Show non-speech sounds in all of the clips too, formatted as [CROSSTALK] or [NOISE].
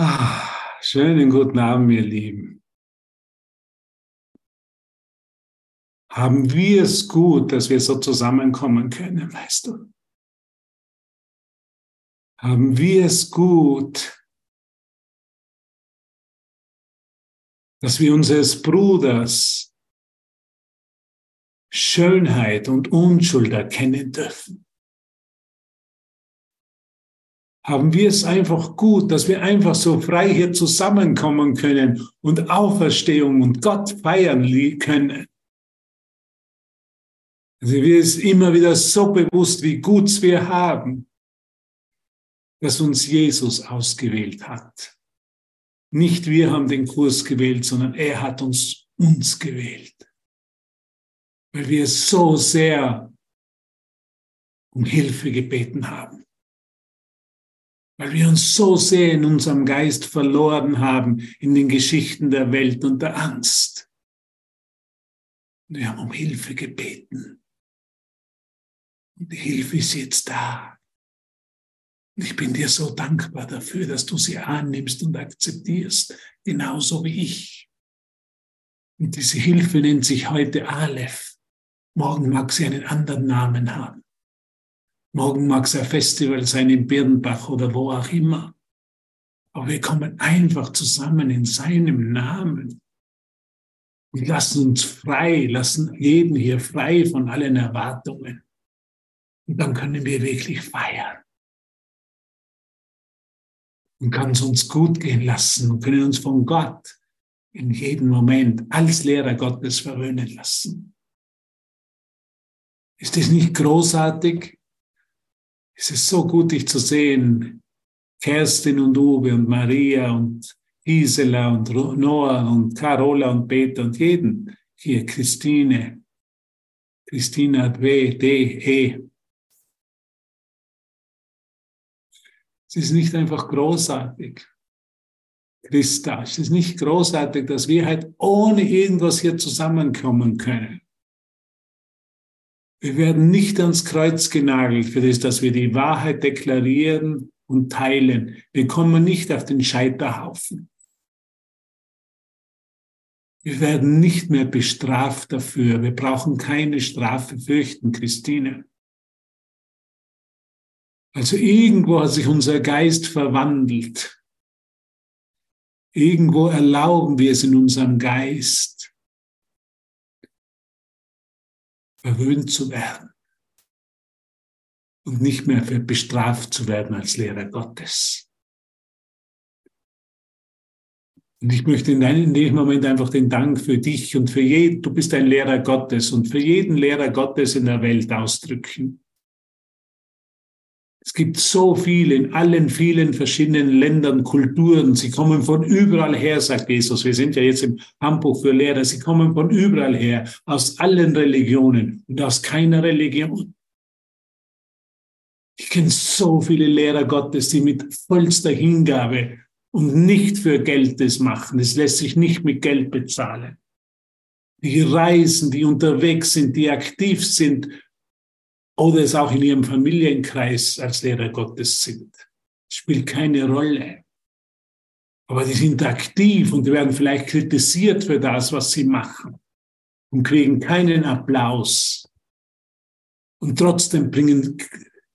Ah, schönen guten Abend, ihr Lieben. Haben wir es gut, dass wir so zusammenkommen können, weißt du? Haben wir es gut, dass wir unseres Bruders Schönheit und Unschuld erkennen dürfen? Haben wir es einfach gut, dass wir einfach so frei hier zusammenkommen können und Auferstehung und Gott feiern können. Also wir ist immer wieder so bewusst, wie gut wir haben, dass uns Jesus ausgewählt hat. Nicht wir haben den Kurs gewählt, sondern er hat uns uns gewählt. Weil wir so sehr um Hilfe gebeten haben weil wir uns so sehr in unserem Geist verloren haben in den Geschichten der Welt und der Angst. Wir haben um Hilfe gebeten. Und die Hilfe ist jetzt da. Und ich bin dir so dankbar dafür, dass du sie annimmst und akzeptierst, genauso wie ich. Und diese Hilfe nennt sich heute Aleph. Morgen mag sie einen anderen Namen haben. Morgen mag es ein Festival sein in Birnbach oder wo auch immer. Aber wir kommen einfach zusammen in seinem Namen und lassen uns frei, lassen jeden hier frei von allen Erwartungen. Und dann können wir wirklich feiern. Und kann es uns gut gehen lassen und können uns von Gott in jedem Moment als Lehrer Gottes verwöhnen lassen. Ist das nicht großartig? Es ist so gut, dich zu sehen. Kerstin und Uwe und Maria und Gisela und Noah und Carola und Peter und jeden. Hier, Christine. Hat W, D, E. Es ist nicht einfach großartig. Christa, es ist nicht großartig, dass wir halt ohne irgendwas hier zusammenkommen können. Wir werden nicht ans Kreuz genagelt für das, dass wir die Wahrheit deklarieren und teilen. Wir kommen nicht auf den Scheiterhaufen. Wir werden nicht mehr bestraft dafür. Wir brauchen keine Strafe fürchten, Christine. Also irgendwo hat sich unser Geist verwandelt. Irgendwo erlauben wir es in unserem Geist, verwöhnt zu werden und nicht mehr für bestraft zu werden als Lehrer Gottes. Und ich möchte in, dem Moment einfach den Dank für dich und für jeden, du bist ein Lehrer Gottes und für jeden Lehrer Gottes in der Welt ausdrücken. Es gibt so viele in allen vielen verschiedenen Ländern, Kulturen. Sie kommen von überall her, sagt Jesus. Wir sind ja jetzt im Handbuch für Lehrer. Sie kommen von überall her, aus allen Religionen und aus keiner Religion. Ich kenne so viele Lehrer Gottes, die mit vollster Hingabe und nicht für Geld das machen. Es lässt sich nicht mit Geld bezahlen. Die reisen, die unterwegs sind, die aktiv sind oder es auch in ihrem Familienkreis als Lehrer Gottes sind. Spielt keine Rolle. Aber die sind aktiv und die werden vielleicht kritisiert für das, was sie machen und kriegen keinen Applaus. Und trotzdem bringen,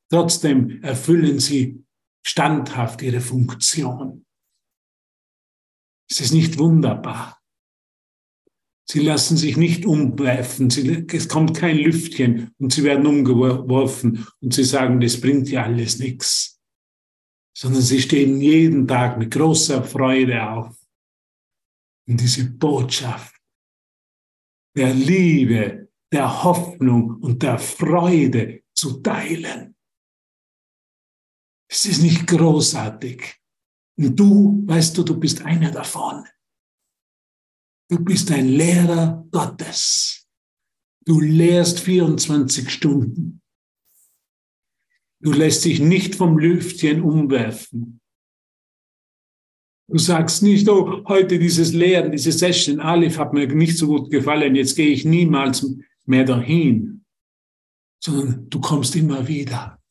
trotzdem erfüllen sie standhaft ihre Funktion. Es ist nicht wunderbar. Sie lassen sich nicht umwerfen. Sie, es kommt kein Lüftchen und sie werden umgeworfen und sie sagen, das bringt ja alles nichts. Sondern sie stehen jeden Tag mit großer Freude auf. Und diese Botschaft der Liebe, der Hoffnung und der Freude zu teilen. Es ist nicht großartig. Und du, weißt du, du bist einer davon. Du bist ein Lehrer Gottes. Du lehrst 24 Stunden. Du lässt dich nicht vom Lüftchen umwerfen. Du sagst nicht, oh, heute dieses Lehren, diese Session, Aleph hat mir nicht so gut gefallen, jetzt gehe ich niemals mehr dahin. Sondern du kommst immer wieder.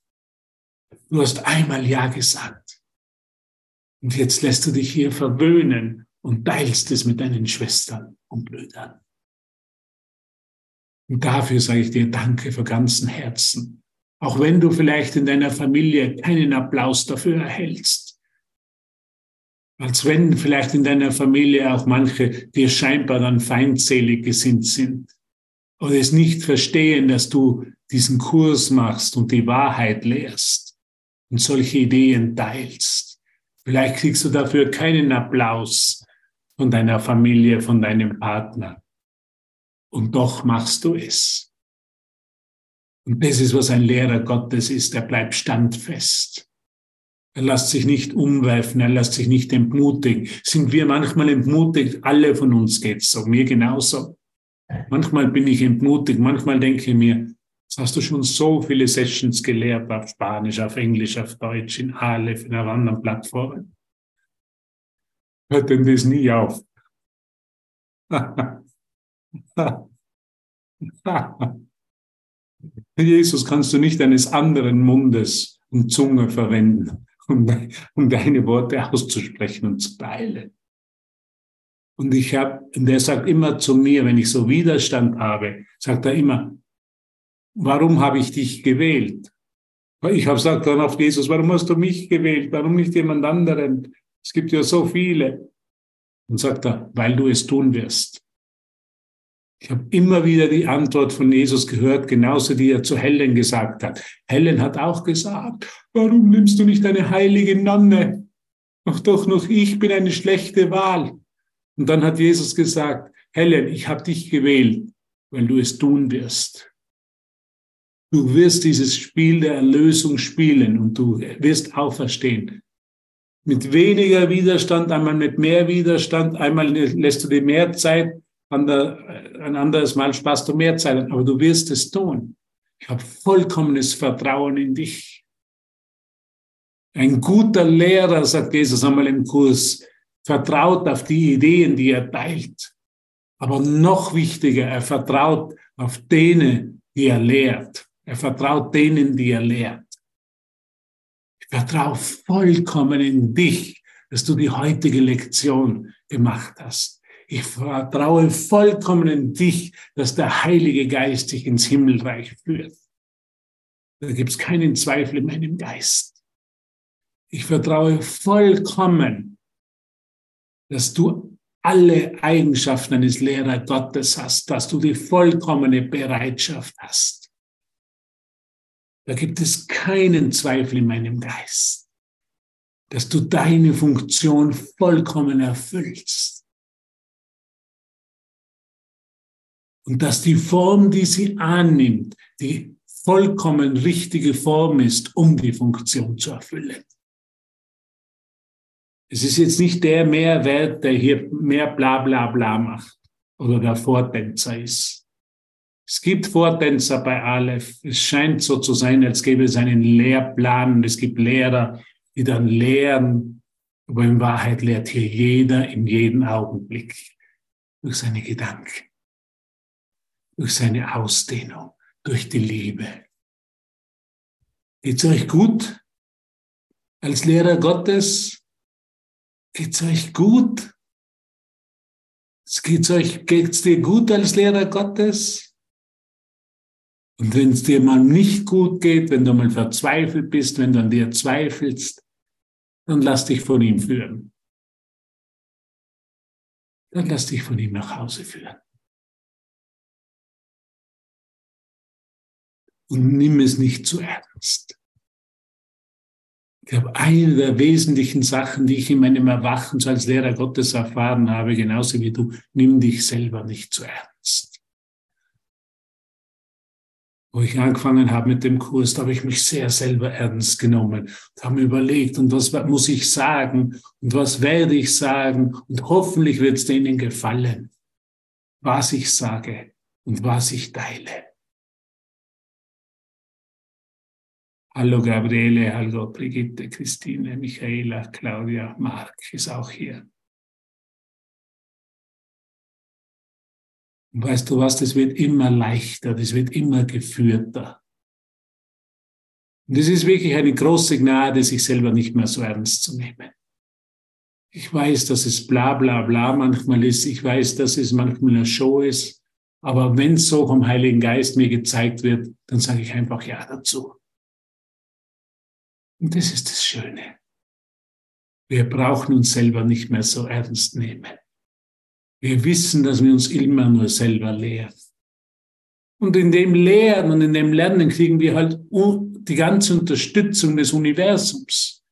Du hast einmal Ja gesagt. Und jetzt lässt du dich hier verwöhnen und teilst es mit deinen Schwestern und Brüdern. Und dafür sage ich dir Danke von ganzem Herzen. Auch wenn du vielleicht in deiner Familie keinen Applaus dafür erhältst. Als wenn vielleicht in deiner Familie auch manche dir scheinbar dann feindselig gesinnt sind. Oder es nicht verstehen, dass du diesen Kurs machst und die Wahrheit lehrst und solche Ideen teilst. Vielleicht kriegst du dafür keinen Applaus von deiner Familie, von deinem Partner. Und doch machst du es. Und das ist, was ein Lehrer Gottes ist. Er bleibt standfest. Er lässt sich nicht umwerfen, er lässt sich nicht entmutigen. Sind wir manchmal entmutigt? Alle von uns geht's so, mir genauso. Manchmal bin ich entmutigt, manchmal denke ich mir, jetzt hast du schon so viele Sessions gelehrt auf Spanisch, auf Englisch, auf Deutsch, in Aleph, in einer anderen Plattformen. Hört denn das nie auf? [LAUGHS] Jesus kannst du nicht eines anderen Mundes und Zunge verwenden, um, um deine Worte auszusprechen und zu teilen. Und ich habe, und er sagt immer zu mir, wenn ich so Widerstand habe, sagt er immer, warum habe ich dich gewählt? Ich habe gesagt dann auf Jesus, warum hast du mich gewählt? Warum nicht jemand anderen? Es gibt ja so viele. Und sagt er, weil du es tun wirst. Ich habe immer wieder die Antwort von Jesus gehört, genauso die er zu Helen gesagt hat. Helen hat auch gesagt, warum nimmst du nicht eine heilige Nonne? Ach doch noch ich bin eine schlechte Wahl. Und dann hat Jesus gesagt, Helen, ich habe dich gewählt, weil du es tun wirst. Du wirst dieses Spiel der Erlösung spielen und du wirst auferstehen. Mit weniger Widerstand, einmal mit mehr Widerstand, einmal lässt du dir mehr Zeit, ein anderes Mal sparst du mehr Zeit, aber du wirst es tun. Ich habe vollkommenes Vertrauen in dich. Ein guter Lehrer, sagt Jesus einmal im Kurs, vertraut auf die Ideen, die er teilt. Aber noch wichtiger, er vertraut auf denen, die er lehrt. Er vertraut denen, die er lehrt. Vertraue vollkommen in dich, dass du die heutige Lektion gemacht hast. Ich vertraue vollkommen in dich, dass der Heilige Geist dich ins Himmelreich führt. Da gibt es keinen Zweifel in meinem Geist. Ich vertraue vollkommen, dass du alle Eigenschaften eines Lehrer Gottes hast, dass du die vollkommene Bereitschaft hast. Da gibt es keinen Zweifel in meinem Geist, dass du deine Funktion vollkommen erfüllst. Und dass die Form, die sie annimmt, die vollkommen richtige Form ist, um die Funktion zu erfüllen. Es ist jetzt nicht der Mehrwert, der hier mehr bla bla bla macht oder der Vortänzer ist. Es gibt Vortänzer bei Aleph. Es scheint so zu sein, als gäbe es einen Lehrplan es gibt Lehrer, die dann lehren. Aber in Wahrheit lehrt hier jeder in jedem Augenblick durch seine Gedanken durch seine Ausdehnung, durch die Liebe. Geht's euch gut? Als Lehrer Gottes? Geht's euch gut? Geht's euch, geht's dir gut als Lehrer Gottes? Und wenn es dir mal nicht gut geht, wenn du mal verzweifelt bist, wenn du an dir zweifelst, dann lass dich von ihm führen. Dann lass dich von ihm nach Hause führen. und nimm es nicht zu ernst. Ich glaube, eine der wesentlichen Sachen, die ich in meinem Erwachen als Lehrer Gottes erfahren habe, genauso wie du, nimm dich selber nicht zu ernst. Wo ich angefangen habe mit dem Kurs, da habe ich mich sehr selber ernst genommen und habe mir überlegt, und was muss ich sagen und was werde ich sagen und hoffentlich wird es denen gefallen, was ich sage und was ich teile. Hallo Gabriele, hallo Brigitte, Christine, Michaela, Claudia, Marc ist auch hier. Und weißt du was, das wird immer leichter, das wird immer geführter. Und es ist wirklich eine große Gnade, sich selber nicht mehr so ernst zu nehmen. Ich weiß, dass es bla bla bla manchmal ist. Ich weiß, dass es manchmal eine Show ist. Aber wenn es so vom Heiligen Geist mir gezeigt wird, dann sage ich einfach Ja dazu. Und das ist das Schöne. Wir brauchen uns selber nicht mehr so ernst nehmen. Wir wissen, dass wir uns immer nur selber lehren. Und in dem Lehren und in dem Lernen kriegen wir halt die ganze Unterstützung des Universums.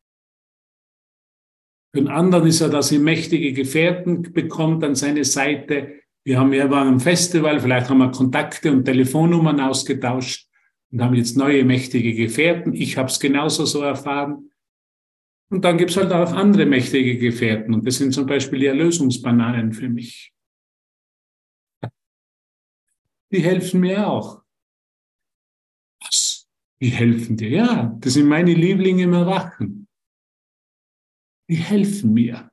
Für einen anderen ist er, dass er mächtige Gefährten bekommt an seine Seite. Wir haben ja waren am Festival, vielleicht haben wir Kontakte und Telefonnummern ausgetauscht und haben jetzt neue mächtige Gefährten. Ich habe es genauso so erfahren. Und dann gibt es halt auch andere mächtige Gefährten. Und das sind zum Beispiel die Erlösungsbananen für mich die helfen mir auch. Was? Die helfen dir? Ja, das sind meine Lieblinge im Erwachen. Die helfen mir.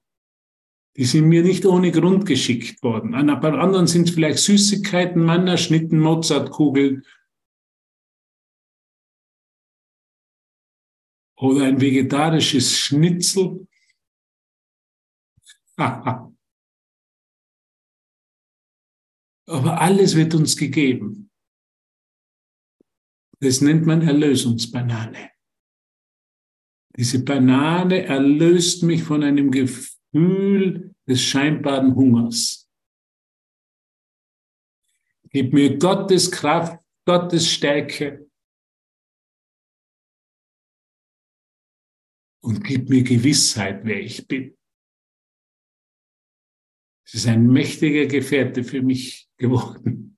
Die sind mir nicht ohne Grund geschickt worden. Bei anderen sind es vielleicht Süßigkeiten, Mannerschnitten, Mozartkugeln oder ein vegetarisches Schnitzel. [LAUGHS] Aber alles wird uns gegeben. Das nennt man Erlösungsbanane. Diese Banane erlöst mich von einem Gefühl des scheinbaren Hungers. Gib mir Gottes Kraft, Gottes Stärke und gib mir Gewissheit, wer ich bin. Es ist ein mächtiger Gefährte für mich geworden.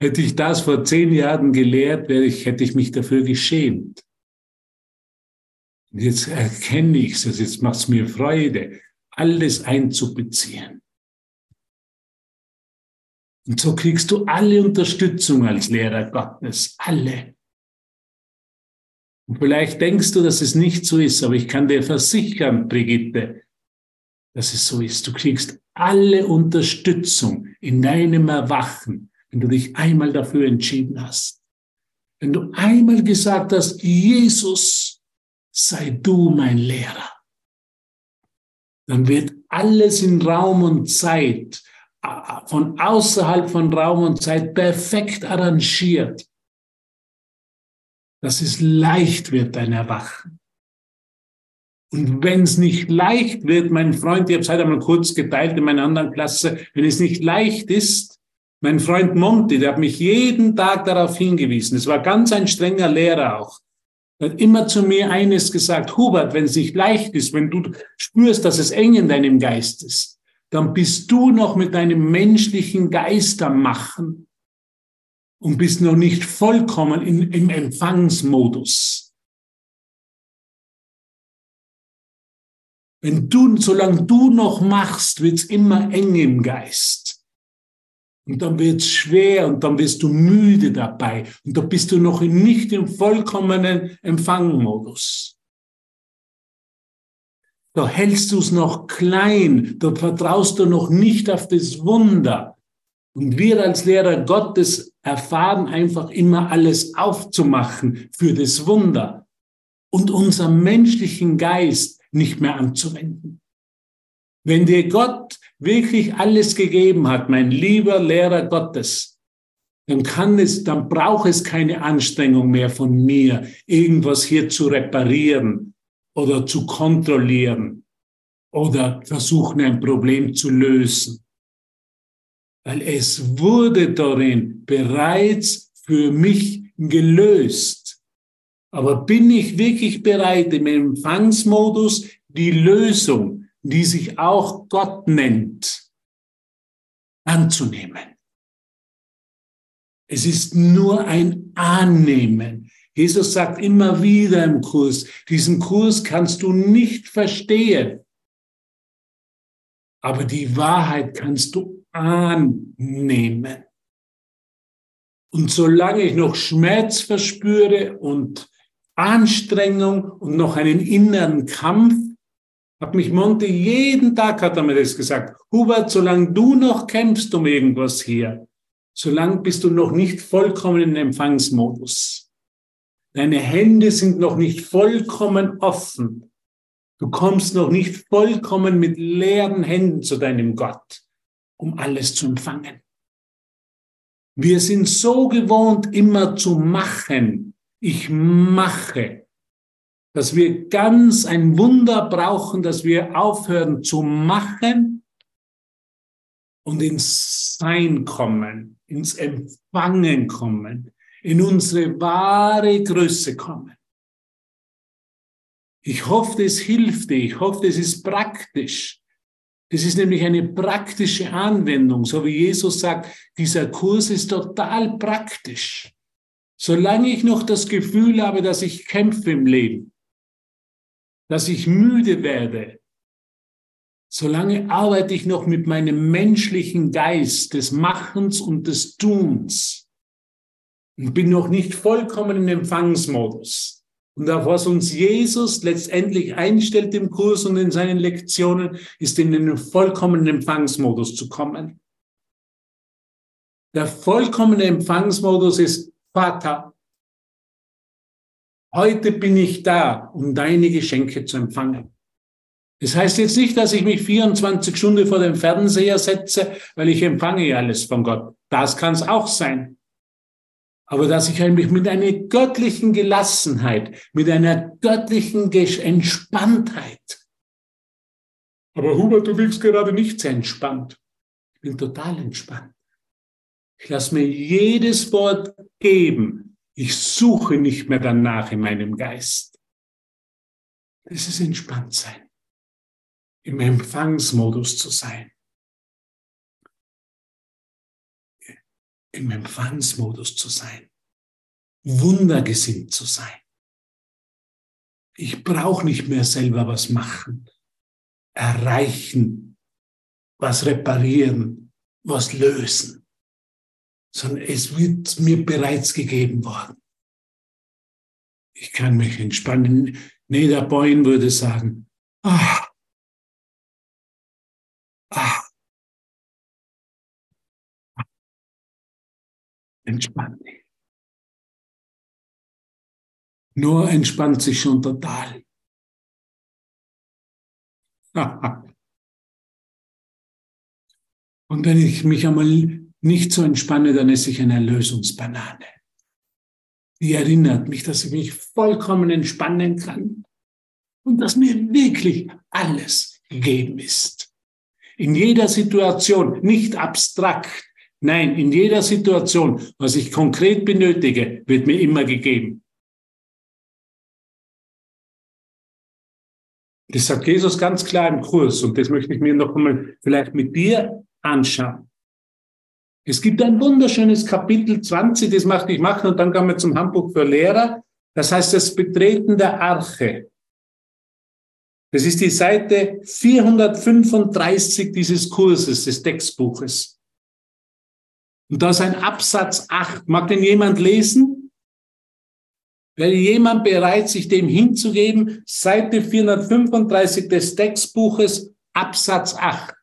Hätte ich das vor zehn Jahren gelehrt, hätte ich mich dafür geschämt. Und jetzt erkenne ich es, also jetzt macht es mir Freude, alles einzubeziehen. Und so kriegst du alle Unterstützung als Lehrer Gottes, alle. Und vielleicht denkst du, dass es nicht so ist, aber ich kann dir versichern, Brigitte, dass es so ist. Du kriegst alle Unterstützung in deinem Erwachen, wenn du dich einmal dafür entschieden hast. Wenn du einmal gesagt hast, Jesus, sei du mein Lehrer, dann wird alles in Raum und Zeit, von außerhalb von Raum und Zeit perfekt arrangiert, dass es leicht wird, dein Erwachen. Und wenn es nicht leicht wird, mein Freund, ich habe es heute einmal kurz geteilt in meiner anderen Klasse, wenn es nicht leicht ist, mein Freund Monty, der hat mich jeden Tag darauf hingewiesen. Es war ganz ein strenger Lehrer auch. Er hat immer zu mir eines gesagt, Hubert, wenn es nicht leicht ist, wenn du spürst, dass es eng in deinem Geist ist, dann bist du noch mit deinem menschlichen Geist am Machen und bist noch nicht vollkommen in, im Empfangsmodus. Wenn du, solange du noch machst, wird's immer eng im Geist. Und dann wird's schwer und dann wirst du müde dabei. Und da bist du noch nicht im vollkommenen Empfangmodus. Da hältst du es noch klein, da vertraust du noch nicht auf das Wunder. Und wir als Lehrer Gottes erfahren einfach immer alles aufzumachen für das Wunder. Und unser menschlichen Geist nicht mehr anzuwenden. Wenn dir Gott wirklich alles gegeben hat, mein lieber Lehrer Gottes, dann kann es, dann braucht es keine Anstrengung mehr von mir, irgendwas hier zu reparieren oder zu kontrollieren oder versuchen, ein Problem zu lösen. Weil es wurde darin bereits für mich gelöst. Aber bin ich wirklich bereit, im Empfangsmodus die Lösung, die sich auch Gott nennt, anzunehmen? Es ist nur ein Annehmen. Jesus sagt immer wieder im Kurs, diesen Kurs kannst du nicht verstehen, aber die Wahrheit kannst du annehmen. Und solange ich noch Schmerz verspüre und Anstrengung und noch einen inneren Kampf, hat mich Monte jeden Tag, hat er mir das gesagt, Hubert, solange du noch kämpfst um irgendwas hier, solange bist du noch nicht vollkommen in Empfangsmodus. Deine Hände sind noch nicht vollkommen offen. Du kommst noch nicht vollkommen mit leeren Händen zu deinem Gott, um alles zu empfangen. Wir sind so gewohnt, immer zu machen. Ich mache. Dass wir ganz ein Wunder brauchen, dass wir aufhören zu machen und ins Sein kommen, ins Empfangen kommen, in unsere wahre Größe kommen. Ich hoffe, es hilft dir. Ich hoffe, es ist praktisch. Es ist nämlich eine praktische Anwendung, so wie Jesus sagt, dieser Kurs ist total praktisch. Solange ich noch das Gefühl habe, dass ich kämpfe im Leben, dass ich müde werde, solange arbeite ich noch mit meinem menschlichen Geist des Machens und des Tuns und bin noch nicht vollkommen im Empfangsmodus. Und auf was uns Jesus letztendlich einstellt im Kurs und in seinen Lektionen, ist in den vollkommenen Empfangsmodus zu kommen. Der vollkommene Empfangsmodus ist, Vater, heute bin ich da, um deine Geschenke zu empfangen. Das heißt jetzt nicht, dass ich mich 24 Stunden vor dem Fernseher setze, weil ich empfange alles von Gott. Das kann es auch sein aber dass ich mich mit einer göttlichen Gelassenheit, mit einer göttlichen Entspanntheit. Aber Hubert, du wirkst gerade nicht sehr entspannt. Ich bin total entspannt. Ich lasse mir jedes Wort geben. Ich suche nicht mehr danach in meinem Geist. Das ist entspannt sein. Im Empfangsmodus zu sein. Im Empfangsmodus zu sein, wundergesinnt zu sein. Ich brauche nicht mehr selber was machen, erreichen, was reparieren, was lösen, sondern es wird mir bereits gegeben worden. Ich kann mich entspannen. Neda würde sagen, ah, Entspann dich. Nur entspannt sich schon total. [LAUGHS] Und wenn ich mich einmal nicht so entspanne, dann esse ich eine Erlösungsbanane. Die erinnert mich, dass ich mich vollkommen entspannen kann und dass mir wirklich alles gegeben ist. In jeder Situation, nicht abstrakt, Nein, in jeder Situation, was ich konkret benötige, wird mir immer gegeben. Das sagt Jesus ganz klar im Kurs und das möchte ich mir noch einmal vielleicht mit dir anschauen. Es gibt ein wunderschönes Kapitel 20, das möchte ich machen und dann kommen wir zum Handbuch für Lehrer. Das heißt das Betreten der Arche. Das ist die Seite 435 dieses Kurses, des Textbuches. Und da ist ein Absatz 8. Mag denn jemand lesen? Wäre jemand bereit, sich dem hinzugeben? Seite 435 des Textbuches, Absatz 8.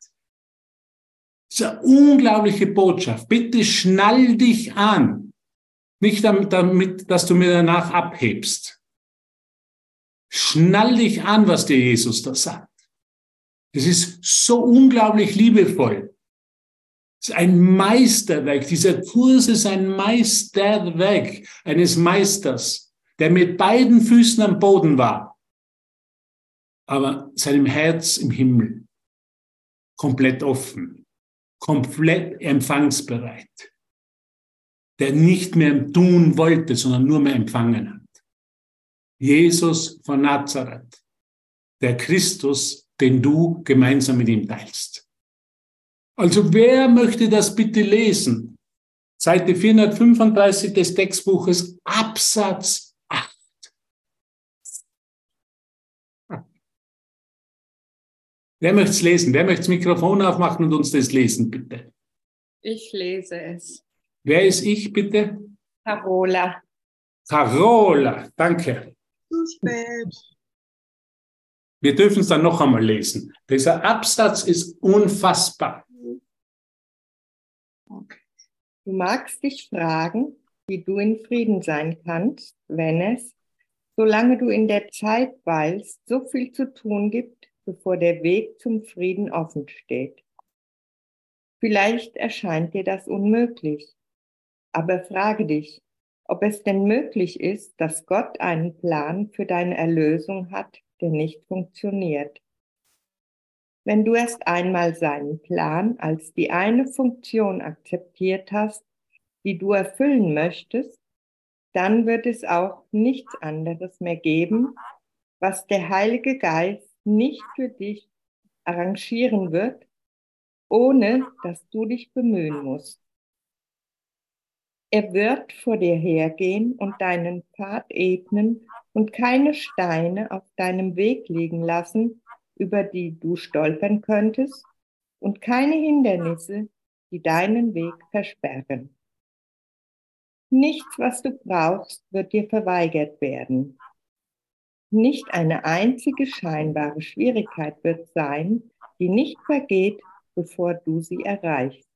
Das ist eine unglaubliche Botschaft. Bitte schnall dich an. Nicht damit, damit, dass du mir danach abhebst. Schnall dich an, was dir Jesus da sagt. Das ist so unglaublich liebevoll ist ein Meisterwerk. Dieser Kurs ist ein Meisterwerk eines Meisters, der mit beiden Füßen am Boden war, aber seinem Herz im Himmel, komplett offen, komplett empfangsbereit, der nicht mehr tun wollte, sondern nur mehr empfangen hat. Jesus von Nazareth, der Christus, den du gemeinsam mit ihm teilst. Also wer möchte das bitte lesen? Seite 435 des Textbuches, Absatz 8. Wer möchte es lesen? Wer möchte das Mikrofon aufmachen und uns das lesen, bitte? Ich lese es. Wer ist ich, bitte? Carola. Carola, danke. Zu spät. Wir dürfen es dann noch einmal lesen. Dieser Absatz ist unfassbar. Du magst dich fragen, wie du in Frieden sein kannst, wenn es, solange du in der Zeit weilst, so viel zu tun gibt, bevor der Weg zum Frieden offen steht. Vielleicht erscheint dir das unmöglich, aber frage dich, ob es denn möglich ist, dass Gott einen Plan für deine Erlösung hat, der nicht funktioniert. Wenn du erst einmal seinen Plan als die eine Funktion akzeptiert hast, die du erfüllen möchtest, dann wird es auch nichts anderes mehr geben, was der Heilige Geist nicht für dich arrangieren wird, ohne dass du dich bemühen musst. Er wird vor dir hergehen und deinen Pfad ebnen und keine Steine auf deinem Weg liegen lassen, über die du stolpern könntest, und keine Hindernisse, die deinen Weg versperren. Nichts, was du brauchst, wird dir verweigert werden. Nicht eine einzige scheinbare Schwierigkeit wird sein, die nicht vergeht, bevor du sie erreichst.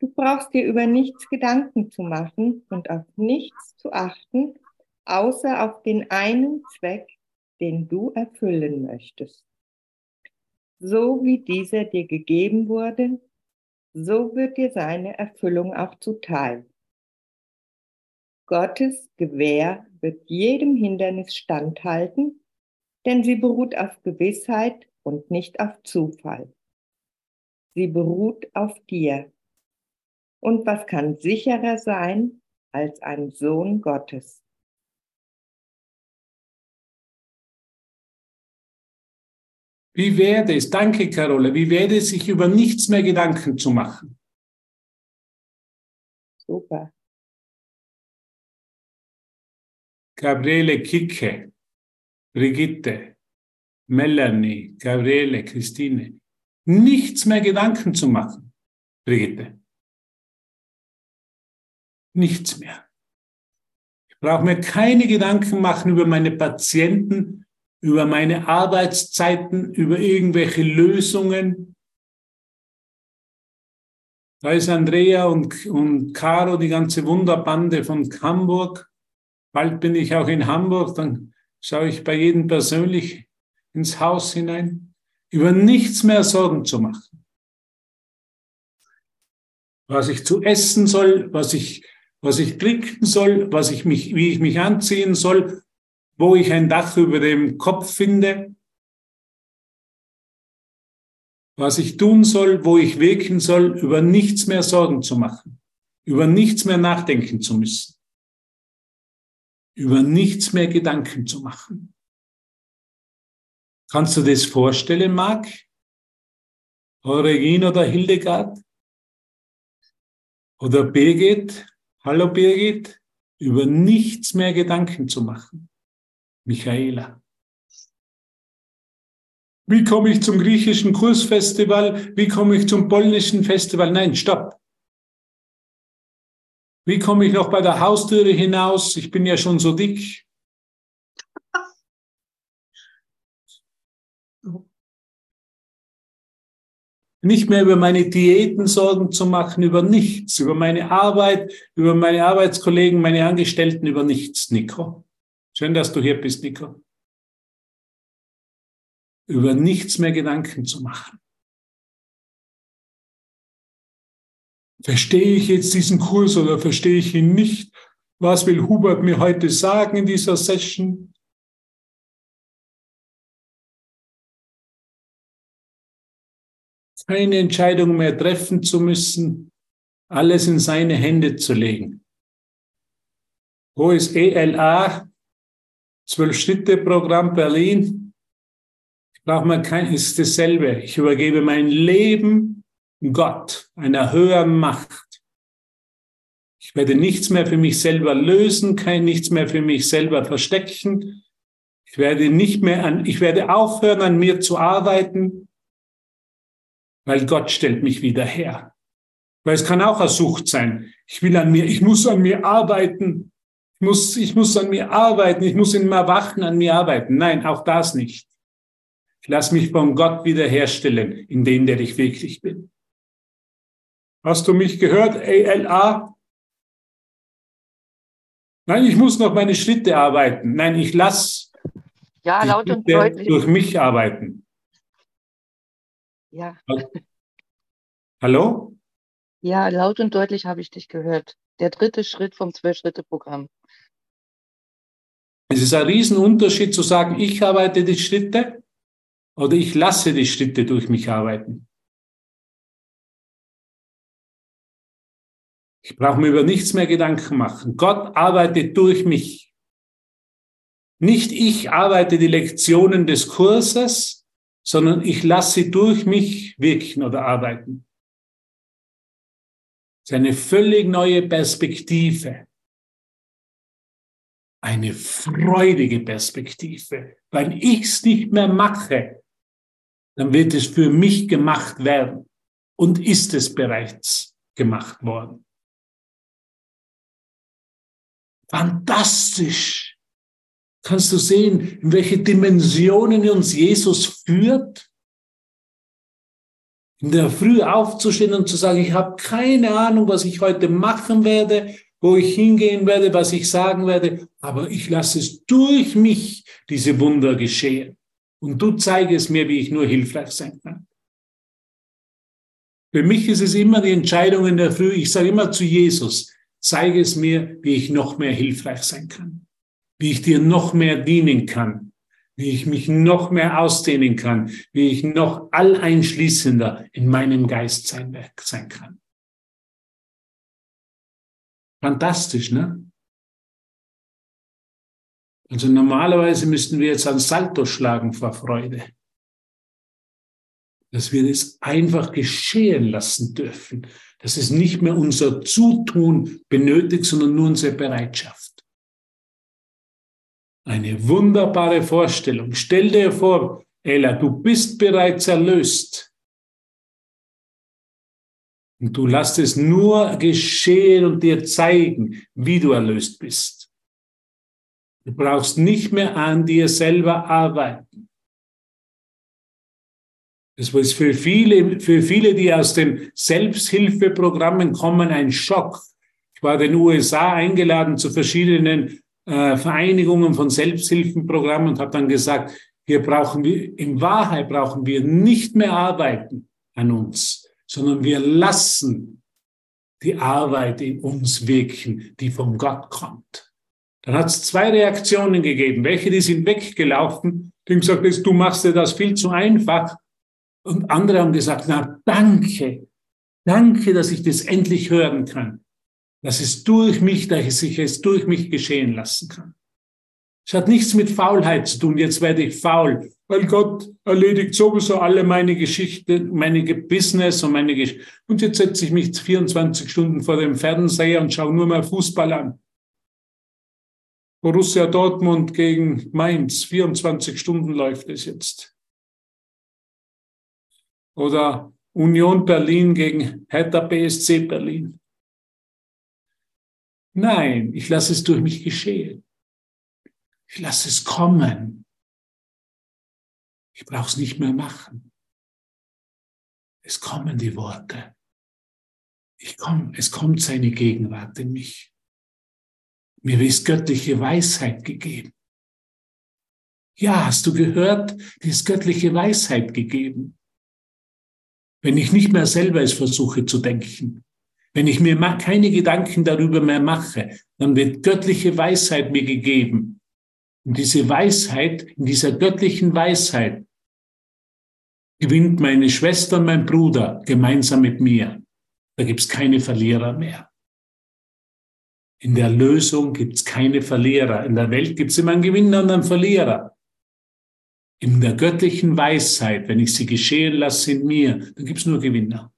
Du brauchst dir über nichts Gedanken zu machen und auf nichts zu achten, außer auf den einen Zweck, den du erfüllen möchtest. So wie dieser dir gegeben wurde, so wird dir seine Erfüllung auch zuteil. Gottes Gewähr wird jedem Hindernis standhalten, denn sie beruht auf Gewissheit und nicht auf Zufall. Sie beruht auf dir. Und was kann sicherer sein als ein Sohn Gottes? Wie werde es, danke Carola, wie werde es sich über nichts mehr Gedanken zu machen? Super. Gabriele Kicke, Brigitte, Melanie, Gabriele, Christine. Nichts mehr Gedanken zu machen, Brigitte. Nichts mehr. Ich brauche mir keine Gedanken machen über meine Patienten, über meine Arbeitszeiten, über irgendwelche Lösungen. Da ist Andrea und, und Caro, die ganze Wunderbande von Hamburg. Bald bin ich auch in Hamburg, dann schaue ich bei jedem persönlich ins Haus hinein, über nichts mehr Sorgen zu machen. Was ich zu essen soll, was ich, was ich trinken soll, was ich mich, wie ich mich anziehen soll, wo ich ein Dach über dem Kopf finde, was ich tun soll, wo ich wirken soll, über nichts mehr Sorgen zu machen, über nichts mehr nachdenken zu müssen über nichts mehr Gedanken zu machen. Kannst du das vorstellen, Marc? Regine oder Hildegard? Oder Birgit? Hallo Birgit? Über nichts mehr Gedanken zu machen. Michaela. Wie komme ich zum griechischen Kursfestival? Wie komme ich zum polnischen Festival? Nein, stopp. Wie komme ich noch bei der Haustüre hinaus? Ich bin ja schon so dick. Nicht mehr über meine Diäten Sorgen zu machen, über nichts, über meine Arbeit, über meine Arbeitskollegen, meine Angestellten, über nichts, Nico. Schön, dass du hier bist, Nico. Über nichts mehr Gedanken zu machen. Verstehe ich jetzt diesen Kurs oder verstehe ich ihn nicht? Was will Hubert mir heute sagen in dieser Session? Keine Entscheidung mehr treffen zu müssen, alles in seine Hände zu legen. Ist ELA? Zwölf-Schritte-Programm Berlin. Ich brauche mal kein, ist dasselbe. Ich übergebe mein Leben Gott, einer höheren Macht. Ich werde nichts mehr für mich selber lösen, kein nichts mehr für mich selber verstecken. Ich werde nicht mehr an, ich werde aufhören, an mir zu arbeiten, weil Gott stellt mich wieder her. Weil es kann auch eine Sucht sein. Ich will an mir, ich muss an mir arbeiten. Ich muss, ich muss an mir arbeiten. Ich muss in mir Erwachen an mir arbeiten. Nein, auch das nicht. Ich lasse mich von Gott wiederherstellen, in dem, der ich wirklich bin. Hast du mich gehört, ALA? Nein, ich muss noch meine Schritte arbeiten. Nein, ich lasse ja, laut und deutlich. durch mich arbeiten. Ja. Hallo? Ja, laut und deutlich habe ich dich gehört. Der dritte Schritt vom Zwölf-Schritte-Programm. Es ist ein Riesenunterschied zu sagen, ich arbeite die Schritte oder ich lasse die Schritte durch mich arbeiten. Ich brauche mir über nichts mehr Gedanken machen. Gott arbeitet durch mich. Nicht ich arbeite die Lektionen des Kurses, sondern ich lasse sie durch mich wirken oder arbeiten. Das ist eine völlig neue Perspektive. Eine freudige Perspektive. Weil ich es nicht mehr mache, dann wird es für mich gemacht werden und ist es bereits gemacht worden. Fantastisch. Kannst du sehen, in welche Dimensionen uns Jesus führt? In der Früh aufzustehen und zu sagen, ich habe keine Ahnung, was ich heute machen werde, wo ich hingehen werde, was ich sagen werde, aber ich lasse es durch mich, diese Wunder geschehen. Und du zeigst mir, wie ich nur hilfreich sein kann. Für mich ist es immer die Entscheidung in der Früh. Ich sage immer zu Jesus, zeige es mir, wie ich noch mehr hilfreich sein kann, wie ich dir noch mehr dienen kann, wie ich mich noch mehr ausdehnen kann, wie ich noch alleinschließender in meinem Geist sein, sein kann. Fantastisch, ne? Also normalerweise müssten wir jetzt ein Salto schlagen vor Freude. Dass wir das einfach geschehen lassen dürfen dass es nicht mehr unser Zutun benötigt, sondern nur unsere Bereitschaft. Eine wunderbare Vorstellung. Stell dir vor, Ella, du bist bereits erlöst. Und du lässt es nur geschehen und dir zeigen, wie du erlöst bist. Du brauchst nicht mehr an dir selber arbeiten. Das war für viele, für viele, die aus den Selbsthilfeprogrammen kommen, ein Schock. Ich war in den USA eingeladen zu verschiedenen äh, Vereinigungen von Selbsthilfenprogrammen und habe dann gesagt, hier brauchen wir, in Wahrheit brauchen wir nicht mehr arbeiten an uns, sondern wir lassen die Arbeit in uns wirken, die von Gott kommt. Dann hat es zwei Reaktionen gegeben. Welche, die sind weggelaufen, die haben gesagt, du machst dir das viel zu einfach. Und andere haben gesagt, na danke, danke, dass ich das endlich hören kann. Dass es durch mich, dass ich es durch mich geschehen lassen kann. Es hat nichts mit Faulheit zu tun. Jetzt werde ich faul, weil Gott erledigt sowieso alle meine Geschichte, meine Business und meine Geschichte. Und jetzt setze ich mich 24 Stunden vor dem Fernseher und schaue nur mal Fußball an. Borussia Dortmund gegen Mainz, 24 Stunden läuft es jetzt oder Union Berlin gegen Hertha BSC Berlin. Nein, ich lasse es durch mich geschehen. Ich lasse es kommen. Ich brauche es nicht mehr machen. Es kommen die Worte. Ich komm, es kommt seine Gegenwart in mich. Mir ist göttliche Weisheit gegeben. Ja, hast du gehört? Die ist göttliche Weisheit gegeben. Wenn ich nicht mehr selber es versuche zu denken, wenn ich mir keine Gedanken darüber mehr mache, dann wird göttliche Weisheit mir gegeben. Und diese Weisheit, in dieser göttlichen Weisheit, gewinnt meine Schwester mein Bruder gemeinsam mit mir. Da gibt's keine Verlierer mehr. In der Lösung gibt's keine Verlierer. In der Welt gibt's immer einen Gewinner und einen Verlierer in der göttlichen Weisheit, wenn ich sie geschehen lasse in mir, dann gibt es nur Gewinner.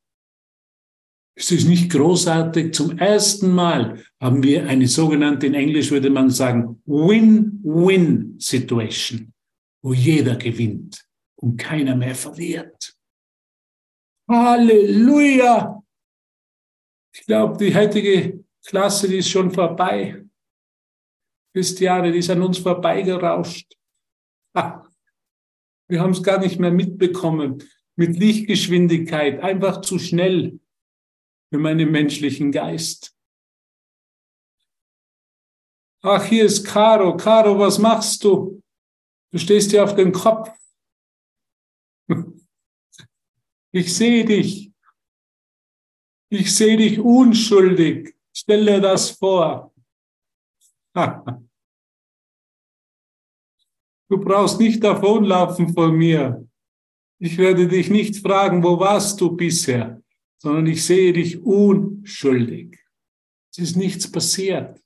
Ist es nicht großartig? Zum ersten Mal haben wir eine sogenannte, in Englisch würde man sagen, Win-Win-Situation, wo jeder gewinnt und keiner mehr verliert. Halleluja! Ich glaube, die heutige Klasse, die ist schon vorbei. Christiane, die ist an uns vorbeigerauscht. Ha. Wir haben es gar nicht mehr mitbekommen. Mit Lichtgeschwindigkeit, einfach zu schnell für meinen menschlichen Geist. Ach, hier ist Caro. Caro, was machst du? Du stehst dir auf den Kopf. Ich sehe dich. Ich sehe dich unschuldig. Stell dir das vor. [LAUGHS] Du brauchst nicht davonlaufen von mir. Ich werde dich nicht fragen, wo warst du bisher, sondern ich sehe dich unschuldig. Es ist nichts passiert.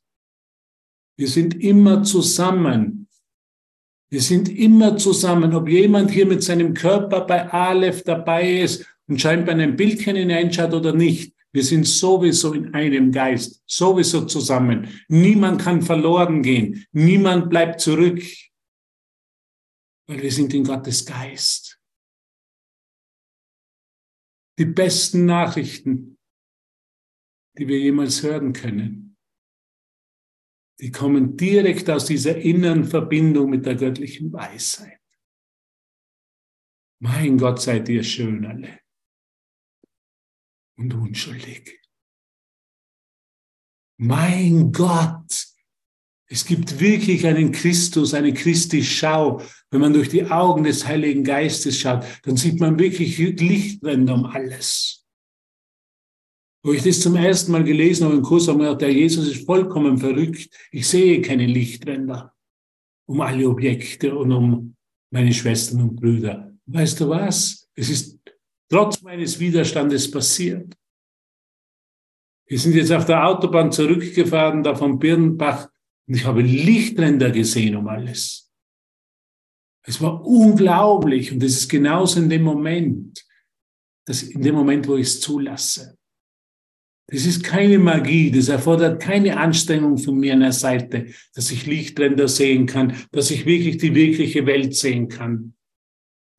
Wir sind immer zusammen. Wir sind immer zusammen. Ob jemand hier mit seinem Körper bei Aleph dabei ist und scheinbar in ein Bildchen hineinschaut oder nicht, wir sind sowieso in einem Geist, sowieso zusammen. Niemand kann verloren gehen. Niemand bleibt zurück, weil wir sind in Gottes Geist. Die besten Nachrichten, die wir jemals hören können, die kommen direkt aus dieser inneren Verbindung mit der göttlichen Weisheit. Mein Gott, seid ihr schön alle und unschuldig. Mein Gott, es gibt wirklich einen Christus, eine Christi-Schau. Wenn man durch die Augen des Heiligen Geistes schaut, dann sieht man wirklich Lichtränder um alles. Wo ich das zum ersten Mal gelesen habe im Kurs, habe ich gedacht, der Jesus ist vollkommen verrückt. Ich sehe keine Lichtränder um alle Objekte und um meine Schwestern und Brüder. Weißt du was? Es ist trotz meines Widerstandes passiert. Wir sind jetzt auf der Autobahn zurückgefahren, da von Birnbach, und ich habe Lichtränder gesehen um alles. Es war unglaublich und es ist genauso in dem Moment, dass in dem Moment, wo ich es zulasse. Das ist keine Magie, das erfordert keine Anstrengung von mir an der Seite, dass ich Lichtränder sehen kann, dass ich wirklich die wirkliche Welt sehen kann,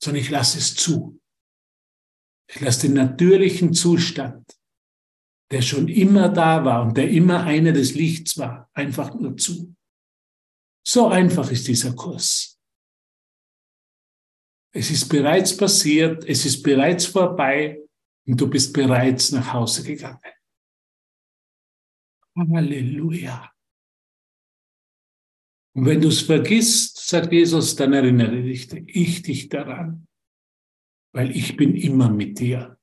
sondern ich lasse es zu. Ich lasse den natürlichen Zustand, der schon immer da war und der immer einer des Lichts war, einfach nur zu. So einfach ist dieser Kurs. Es ist bereits passiert, es ist bereits vorbei und du bist bereits nach Hause gegangen. Halleluja. Und wenn du es vergisst, sagt Jesus, dann erinnere dich, ich dich daran weil ich bin immer mit dir.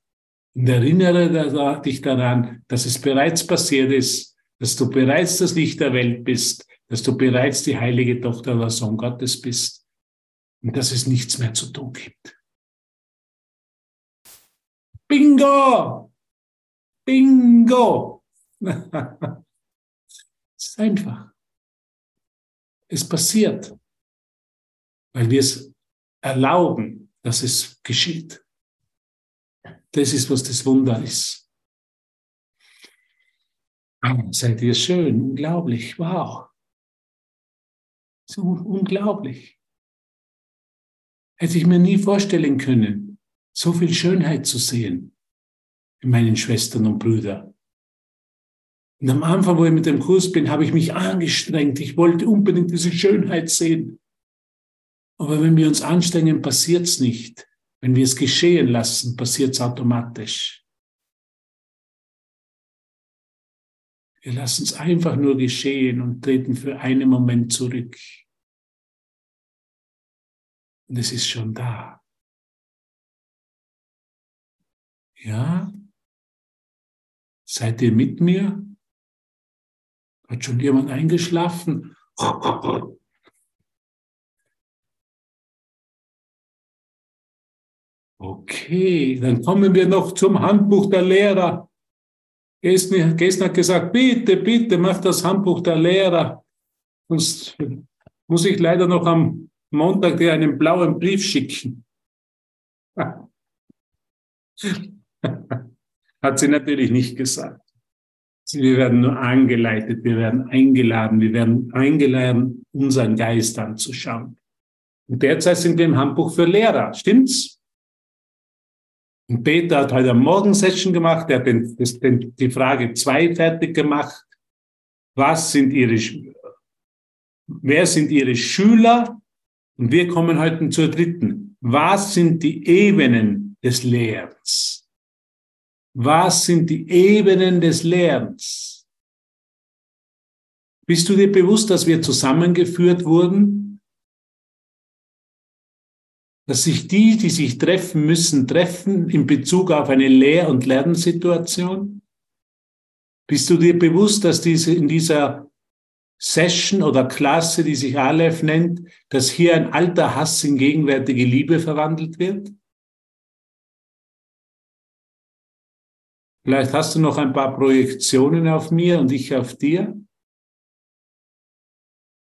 Und erinnere dich daran, dass es bereits passiert ist, dass du bereits das Licht der Welt bist, dass du bereits die heilige Tochter oder Sohn Gottes bist und dass es nichts mehr zu tun gibt. Bingo! Bingo! [LAUGHS] es ist einfach. Es passiert, weil wir es erlauben, dass es geschieht. Das ist, was das Wunder ist. Oh, seid ihr schön, unglaublich, wow. So unglaublich. Hätte ich mir nie vorstellen können, so viel Schönheit zu sehen in meinen Schwestern und Brüdern. Und am Anfang, wo ich mit dem Kurs bin, habe ich mich angestrengt. Ich wollte unbedingt diese Schönheit sehen. Aber wenn wir uns anstrengen, passiert es nicht. Wenn wir es geschehen lassen, passiert es automatisch. Wir lassen es einfach nur geschehen und treten für einen Moment zurück. Und es ist schon da. Ja? Seid ihr mit mir? Hat schon jemand eingeschlafen? Okay, dann kommen wir noch zum Handbuch der Lehrer. Gestern, hat gesagt, bitte, bitte, mach das Handbuch der Lehrer. Sonst muss ich leider noch am Montag dir einen blauen Brief schicken. [LAUGHS] Hat sie natürlich nicht gesagt. Wir werden nur angeleitet, wir werden eingeladen, wir werden eingeladen, unseren Geist anzuschauen. Und derzeit sind wir im Handbuch für Lehrer, stimmt's? Und Peter hat heute eine Morgensession gemacht, er hat den, den, die Frage zwei fertig gemacht. Was sind ihre, wer sind ihre Schüler? Und wir kommen heute zur dritten. Was sind die Ebenen des Lernens? Was sind die Ebenen des Lernens? Bist du dir bewusst, dass wir zusammengeführt wurden? Dass sich die, die sich treffen müssen, treffen in Bezug auf eine Lehr- und Lernsituation? Bist du dir bewusst, dass diese in dieser Session oder Klasse, die sich Aleph nennt, dass hier ein alter Hass in gegenwärtige Liebe verwandelt wird? Vielleicht hast du noch ein paar Projektionen auf mir und ich auf dir.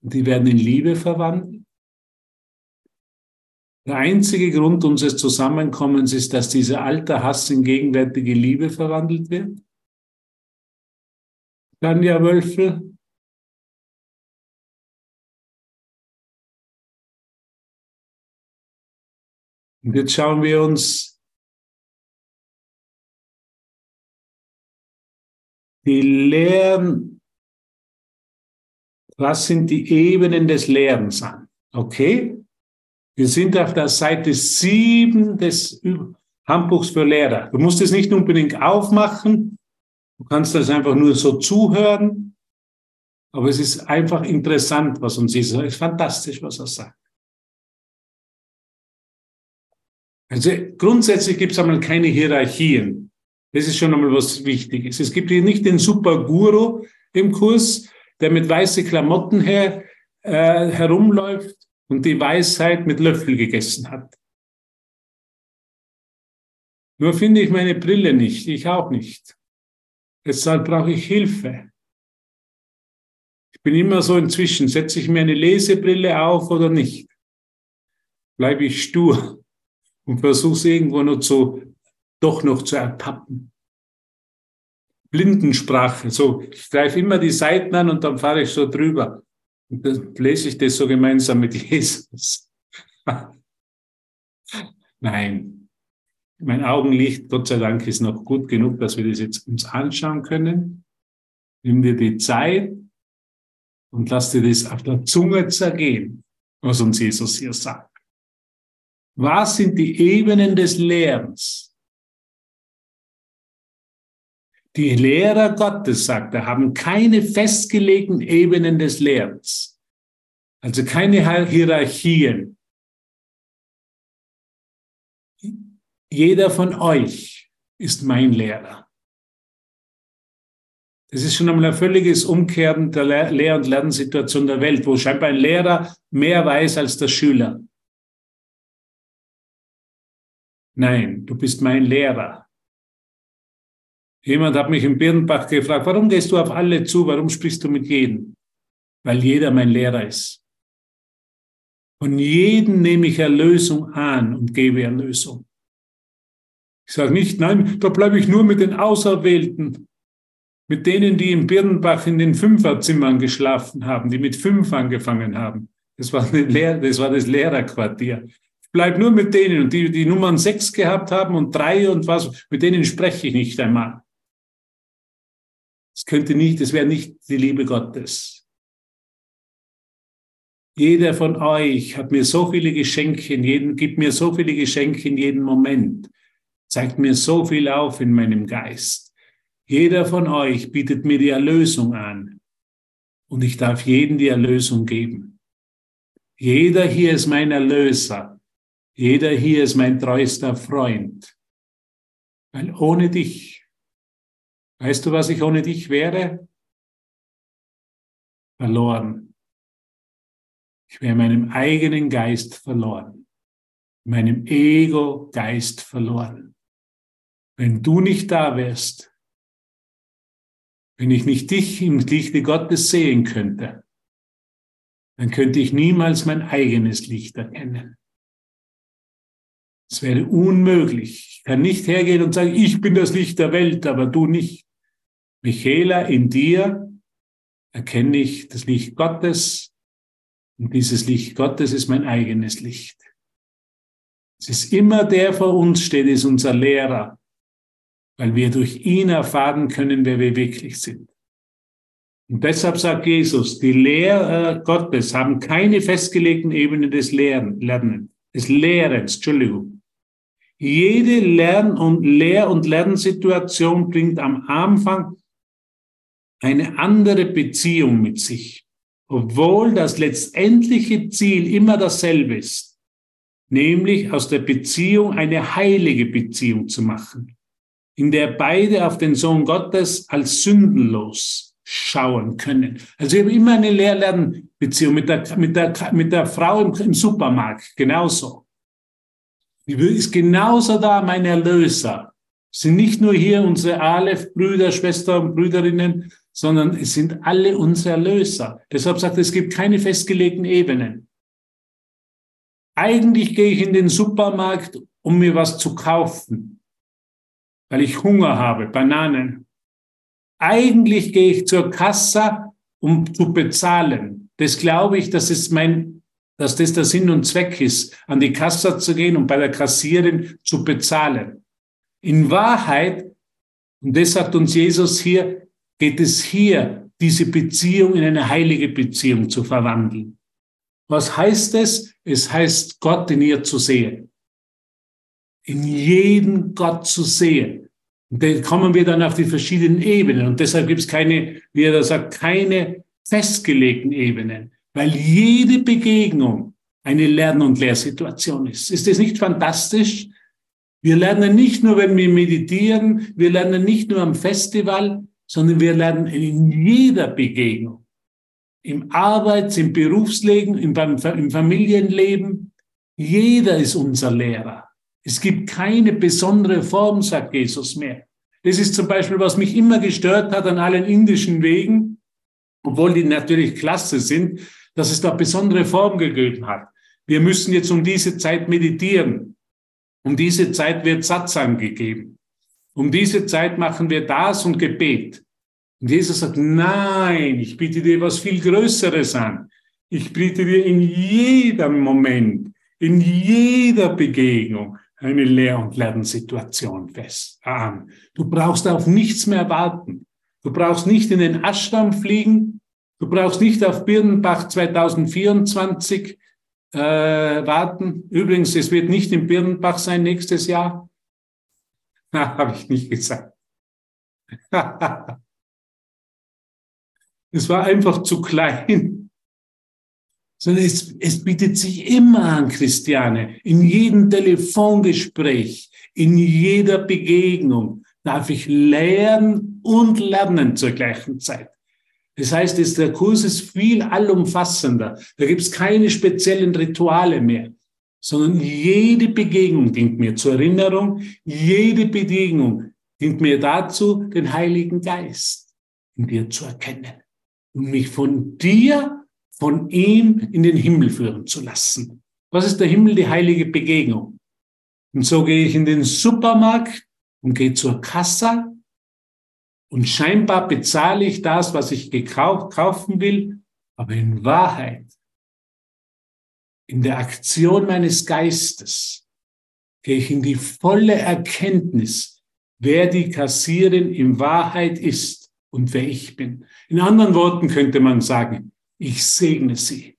Die werden in Liebe verwandelt. Der einzige Grund unseres Zusammenkommens ist, dass dieser alte Hass in gegenwärtige Liebe verwandelt wird. Tanja Wölfel. Und jetzt schauen wir uns die Lehren, was sind die Ebenen des Lehrens an? Okay? Wir sind auf der Seite 7 des Handbuchs für Lehrer. Du musst es nicht unbedingt aufmachen. Du kannst das einfach nur so zuhören. Aber es ist einfach interessant, was uns ist. Es ist fantastisch, was er sagt. Also grundsätzlich gibt es einmal keine Hierarchien. Das ist schon einmal was Wichtiges. Es gibt hier nicht den Super-Guru im Kurs, der mit weißen Klamotten her, äh, herumläuft und die Weisheit mit Löffel gegessen hat. Nur finde ich meine Brille nicht, ich auch nicht. Deshalb brauche ich Hilfe. Ich bin immer so inzwischen, setze ich mir eine Lesebrille auf oder nicht? Bleibe ich stur und versuche es irgendwo noch zu doch noch zu ertappen. Blindensprache, so, ich greife immer die Seiten an und dann fahre ich so drüber. Und dann lese ich das so gemeinsam mit [LAUGHS] Jesus. Nein, mein Augenlicht, Gott sei Dank, ist noch gut genug, dass wir das jetzt uns anschauen können. Nimm dir die Zeit und lass dir das auf der Zunge zergehen, was uns Jesus hier sagt. Was sind die Ebenen des Lernens? Die Lehrer Gottes, sagt er, haben keine festgelegten Ebenen des Lehrens. Also keine Hierarchien. Jeder von euch ist mein Lehrer. Das ist schon einmal ein völliges Umkehren der Lehr- und Lernsituation der Welt, wo scheinbar ein Lehrer mehr weiß als der Schüler. Nein, du bist mein Lehrer. Jemand hat mich in Birnbach gefragt, warum gehst du auf alle zu? Warum sprichst du mit jedem? Weil jeder mein Lehrer ist. Von jedem nehme ich Erlösung an und gebe Erlösung. Ich sage nicht, nein, da bleibe ich nur mit den Auserwählten, mit denen, die in Birnbach in den Fünferzimmern geschlafen haben, die mit fünf angefangen haben. Das war, das, war das Lehrerquartier. Ich bleibe nur mit denen und die, die Nummern sechs gehabt haben und drei und was, mit denen spreche ich nicht einmal. Es könnte nicht, es wäre nicht die Liebe Gottes. Jeder von euch hat mir so viele Geschenke in jedem, gibt mir so viele Geschenke in jedem Moment, zeigt mir so viel auf in meinem Geist. Jeder von euch bietet mir die Erlösung an und ich darf jedem die Erlösung geben. Jeder hier ist mein Erlöser. Jeder hier ist mein treuester Freund. Weil ohne dich Weißt du, was ich ohne dich wäre? Verloren. Ich wäre meinem eigenen Geist verloren, meinem Ego-Geist verloren. Wenn du nicht da wärst, wenn ich nicht dich im Lichte Gottes sehen könnte, dann könnte ich niemals mein eigenes Licht erkennen. Es wäre unmöglich. Ich kann nicht hergehen und sagen, ich bin das Licht der Welt, aber du nicht. Michaela, in dir erkenne ich das Licht Gottes und dieses Licht Gottes ist mein eigenes Licht. Es ist immer der vor uns steht, ist unser Lehrer, weil wir durch ihn erfahren können, wer wir wirklich sind. Und deshalb sagt Jesus, die Lehrer Gottes haben keine festgelegten Ebenen des Lehren, des Lehrens, Entschuldigung. Jede Lern- und Lehr- und Lernsituation bringt am Anfang eine andere Beziehung mit sich, obwohl das letztendliche Ziel immer dasselbe ist, nämlich aus der Beziehung eine heilige Beziehung zu machen, in der beide auf den Sohn Gottes als sündenlos schauen können. Also ich habe immer eine Lehr-Lern-Beziehung mit der, mit, der, mit der Frau im, im Supermarkt, genauso. Die ist genauso da, mein Erlöser. Sind nicht nur hier unsere Aleph-Brüder, Schwestern und Brüderinnen, sondern es sind alle unsere Erlöser. Deshalb sagt er, es gibt keine festgelegten Ebenen. Eigentlich gehe ich in den Supermarkt, um mir was zu kaufen, weil ich Hunger habe, Bananen. Eigentlich gehe ich zur Kasse, um zu bezahlen. Das glaube ich, dass es mein, dass das der Sinn und Zweck ist, an die Kasse zu gehen und bei der Kassierin zu bezahlen. In Wahrheit, und das sagt uns Jesus hier, geht es hier, diese Beziehung in eine heilige Beziehung zu verwandeln. Was heißt es? Es heißt, Gott in ihr zu sehen. In jeden Gott zu sehen. Und da kommen wir dann auf die verschiedenen Ebenen. Und deshalb gibt es keine, wie er da sagt, keine festgelegten Ebenen. Weil jede Begegnung eine Lern- und Lehrsituation ist. Ist das nicht fantastisch? Wir lernen nicht nur, wenn wir meditieren, wir lernen nicht nur am Festival, sondern wir lernen in jeder Begegnung, im Arbeits-, im Berufsleben, im, Familienleben. Jeder ist unser Lehrer. Es gibt keine besondere Form, sagt Jesus mehr. Das ist zum Beispiel, was mich immer gestört hat an allen indischen Wegen, obwohl die natürlich klasse sind, dass es da besondere Form gegeben hat. Wir müssen jetzt um diese Zeit meditieren. Um diese Zeit wird Satsang gegeben. Um diese Zeit machen wir das und Gebet. Und Jesus sagt, nein, ich biete dir was viel Größeres an. Ich biete dir in jedem Moment, in jeder Begegnung eine Lehr- und Lernsituation fest an. Du brauchst auf nichts mehr warten. Du brauchst nicht in den Ashram fliegen. Du brauchst nicht auf Birnbach 2024 äh, warten. Übrigens, es wird nicht in Birnbach sein nächstes Jahr. [LAUGHS] Habe ich nicht gesagt. [LAUGHS] es war einfach zu klein. Sondern es, es bietet sich immer an, Christiane, in jedem Telefongespräch, in jeder Begegnung darf ich lernen und lernen zur gleichen Zeit. Das heißt, der Kurs ist viel allumfassender. Da gibt es keine speziellen Rituale mehr sondern jede Begegnung dient mir zur Erinnerung, jede Begegnung dient mir dazu, den Heiligen Geist in dir zu erkennen und mich von dir, von ihm in den Himmel führen zu lassen. Was ist der Himmel? Die heilige Begegnung. Und so gehe ich in den Supermarkt und gehe zur Kasse und scheinbar bezahle ich das, was ich gekauft, kaufen will, aber in Wahrheit in der Aktion meines Geistes gehe ich in die volle Erkenntnis, wer die Kassierin in Wahrheit ist und wer ich bin. In anderen Worten könnte man sagen, ich segne sie.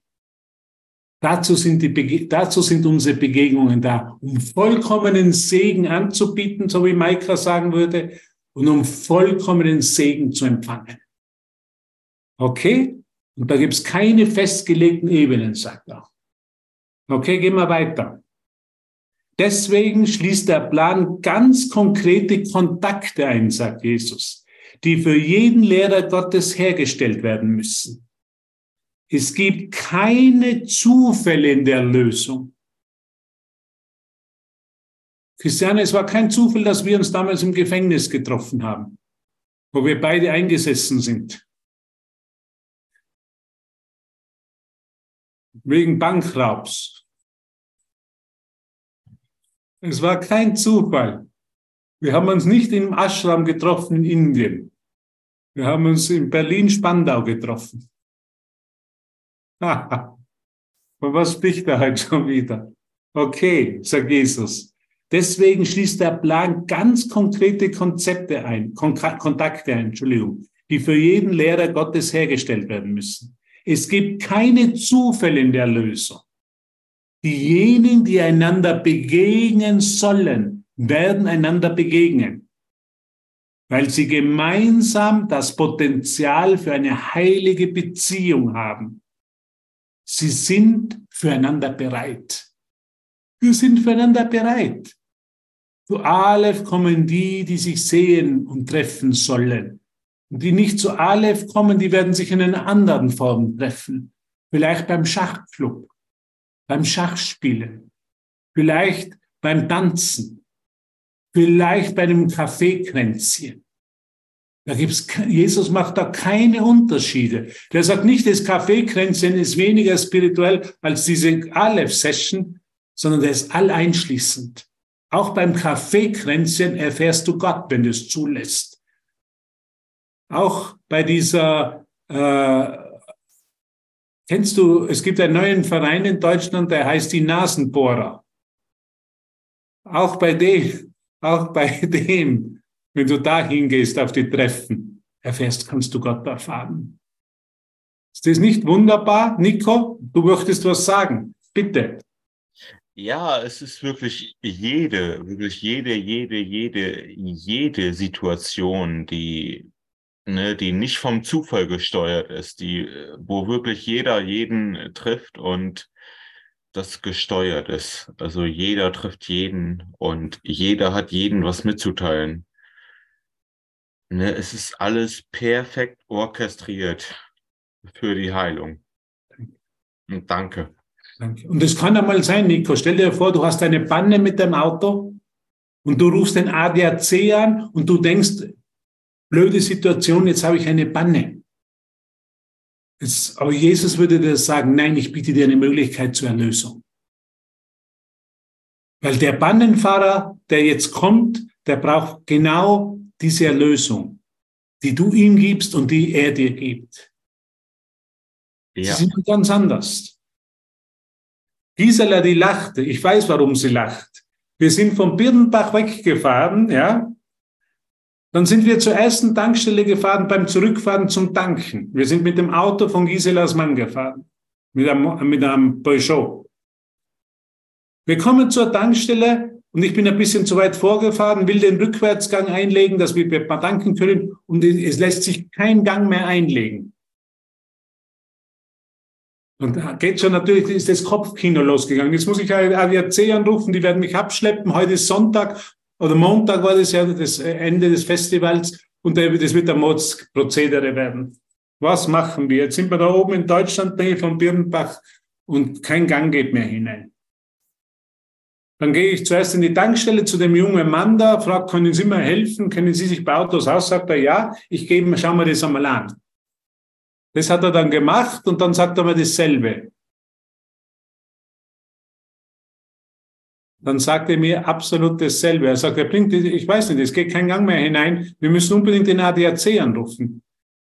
Dazu sind, die, dazu sind unsere Begegnungen da, um vollkommenen Segen anzubieten, so wie Maika sagen würde, und um vollkommenen Segen zu empfangen. Okay? Und da gibt es keine festgelegten Ebenen, sagt er. Okay, gehen wir weiter. Deswegen schließt der Plan ganz konkrete Kontakte ein, sagt Jesus, die für jeden Lehrer Gottes hergestellt werden müssen. Es gibt keine Zufälle in der Lösung. Christiane, es war kein Zufall, dass wir uns damals im Gefängnis getroffen haben, wo wir beide eingesessen sind. Wegen Bankraubs. Es war kein Zufall. Wir haben uns nicht im Ashram getroffen in Indien. Wir haben uns in Berlin-Spandau getroffen. [LAUGHS] Und was spricht er heute schon wieder? Okay, sagt Jesus. Deswegen schließt der Plan ganz konkrete Konzepte ein, Kontakte ein, Entschuldigung, die für jeden Lehrer Gottes hergestellt werden müssen. Es gibt keine Zufälle in der Lösung. Diejenigen, die einander begegnen sollen, werden einander begegnen. weil sie gemeinsam das Potenzial für eine heilige Beziehung haben. Sie sind füreinander bereit. Wir sind füreinander bereit. Zu Aleph kommen die, die sich sehen und treffen sollen. Und die nicht zu Aleph kommen, die werden sich in einer anderen Form treffen. Vielleicht beim Schachclub, beim Schachspielen, vielleicht beim Tanzen, vielleicht bei einem Kaffeekränzchen. Da gibt's, Jesus macht da keine Unterschiede. Der sagt nicht, das Kaffeekränzchen ist weniger spirituell als diese Aleph-Session, sondern der ist alleinschließend. Auch beim Kaffeekränzchen erfährst du Gott, wenn du es zulässt. Auch bei dieser, äh, kennst du, es gibt einen neuen Verein in Deutschland, der heißt die Nasenbohrer. Auch bei dem, auch bei [LAUGHS] dem, wenn du da hingehst auf die Treffen, erfährst, kannst du Gott erfahren. Ist das nicht wunderbar? Nico, du möchtest was sagen. Bitte. Ja, es ist wirklich jede, wirklich jede, jede, jede, jede Situation, die, ne, die nicht vom Zufall gesteuert ist, die, wo wirklich jeder jeden trifft und das gesteuert ist. Also jeder trifft jeden und jeder hat jeden was mitzuteilen. Ne, es ist alles perfekt orchestriert für die Heilung. Und danke. Danke. Und es kann einmal sein, Nico, stell dir vor, du hast eine Panne mit dem Auto und du rufst den ADAC an und du denkst, blöde Situation, jetzt habe ich eine Panne. Jetzt, aber Jesus würde dir sagen, nein, ich biete dir eine Möglichkeit zur Erlösung. Weil der Bannenfahrer, der jetzt kommt, der braucht genau diese Erlösung, die du ihm gibst und die er dir gibt. Ja. Sie sind ganz anders. Gisela, die lachte. Ich weiß, warum sie lacht. Wir sind vom Birnbach weggefahren, ja. Dann sind wir zur ersten Tankstelle gefahren beim Zurückfahren zum Tanken. Wir sind mit dem Auto von Giselas Mann gefahren. Mit einem, mit einem Peugeot. Wir kommen zur Tankstelle und ich bin ein bisschen zu weit vorgefahren, will den Rückwärtsgang einlegen, dass wir tanken können und es lässt sich kein Gang mehr einlegen. Und da geht schon natürlich, ist das Kopfkino losgegangen. Jetzt muss ich ADAC anrufen, die werden mich abschleppen. Heute ist Sonntag oder Montag war das ja das Ende des Festivals und das wird ein Mordsprozedere werden. Was machen wir? Jetzt sind wir da oben in Deutschland, Nähe von Birnbach und kein Gang geht mehr hinein. Dann gehe ich zuerst in die Tankstelle zu dem jungen Mann da, frage, können Sie mir helfen? Kennen Sie sich bei Autos aus? Sagt er, ja. Ich gebe, schau mir das einmal an. Das hat er dann gemacht und dann sagt er mir dasselbe. Dann sagt er mir absolut dasselbe. Er sagt, er bringt, ich weiß nicht, es geht kein Gang mehr hinein. Wir müssen unbedingt den ADAC anrufen.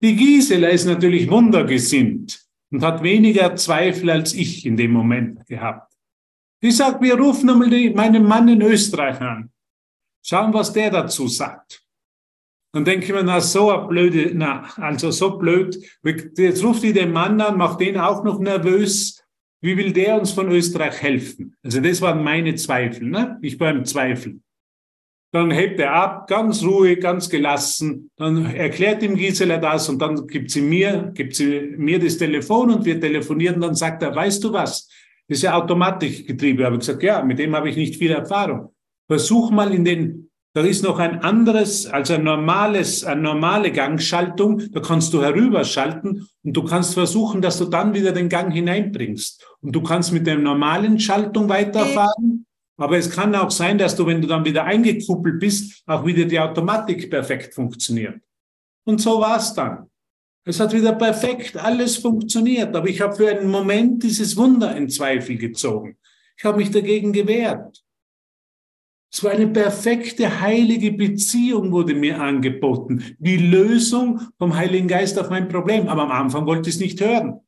Die Gisela ist natürlich wundergesinnt und hat weniger Zweifel als ich in dem Moment gehabt. Die sagt, wir rufen einmal meinen Mann in Österreich an. Schauen, was der dazu sagt. Dann denke ich mir, na, so eine blöde, na, also so blöd. Jetzt ruft die den Mann an, macht den auch noch nervös. Wie will der uns von Österreich helfen? Also das waren meine Zweifel, ne? Ich war im Zweifel. Dann hebt er ab, ganz ruhig, ganz gelassen. Dann erklärt ihm Gisela das und dann gibt sie mir, gibt sie mir das Telefon und wir telefonieren. Dann sagt er, weißt du was? Das ist ja Automatikgetriebe. Habe ich gesagt, ja, mit dem habe ich nicht viel Erfahrung. Versuch mal in den da ist noch ein anderes, also ein normales, eine normale Gangschaltung. Da kannst du herüberschalten und du kannst versuchen, dass du dann wieder den Gang hineinbringst. Und du kannst mit der normalen Schaltung weiterfahren. Aber es kann auch sein, dass du, wenn du dann wieder eingekuppelt bist, auch wieder die Automatik perfekt funktioniert. Und so war es dann. Es hat wieder perfekt alles funktioniert. Aber ich habe für einen Moment dieses Wunder in Zweifel gezogen. Ich habe mich dagegen gewehrt. War eine perfekte heilige Beziehung wurde mir angeboten. Die Lösung vom Heiligen Geist auf mein Problem. Aber am Anfang wollte ich es nicht hören.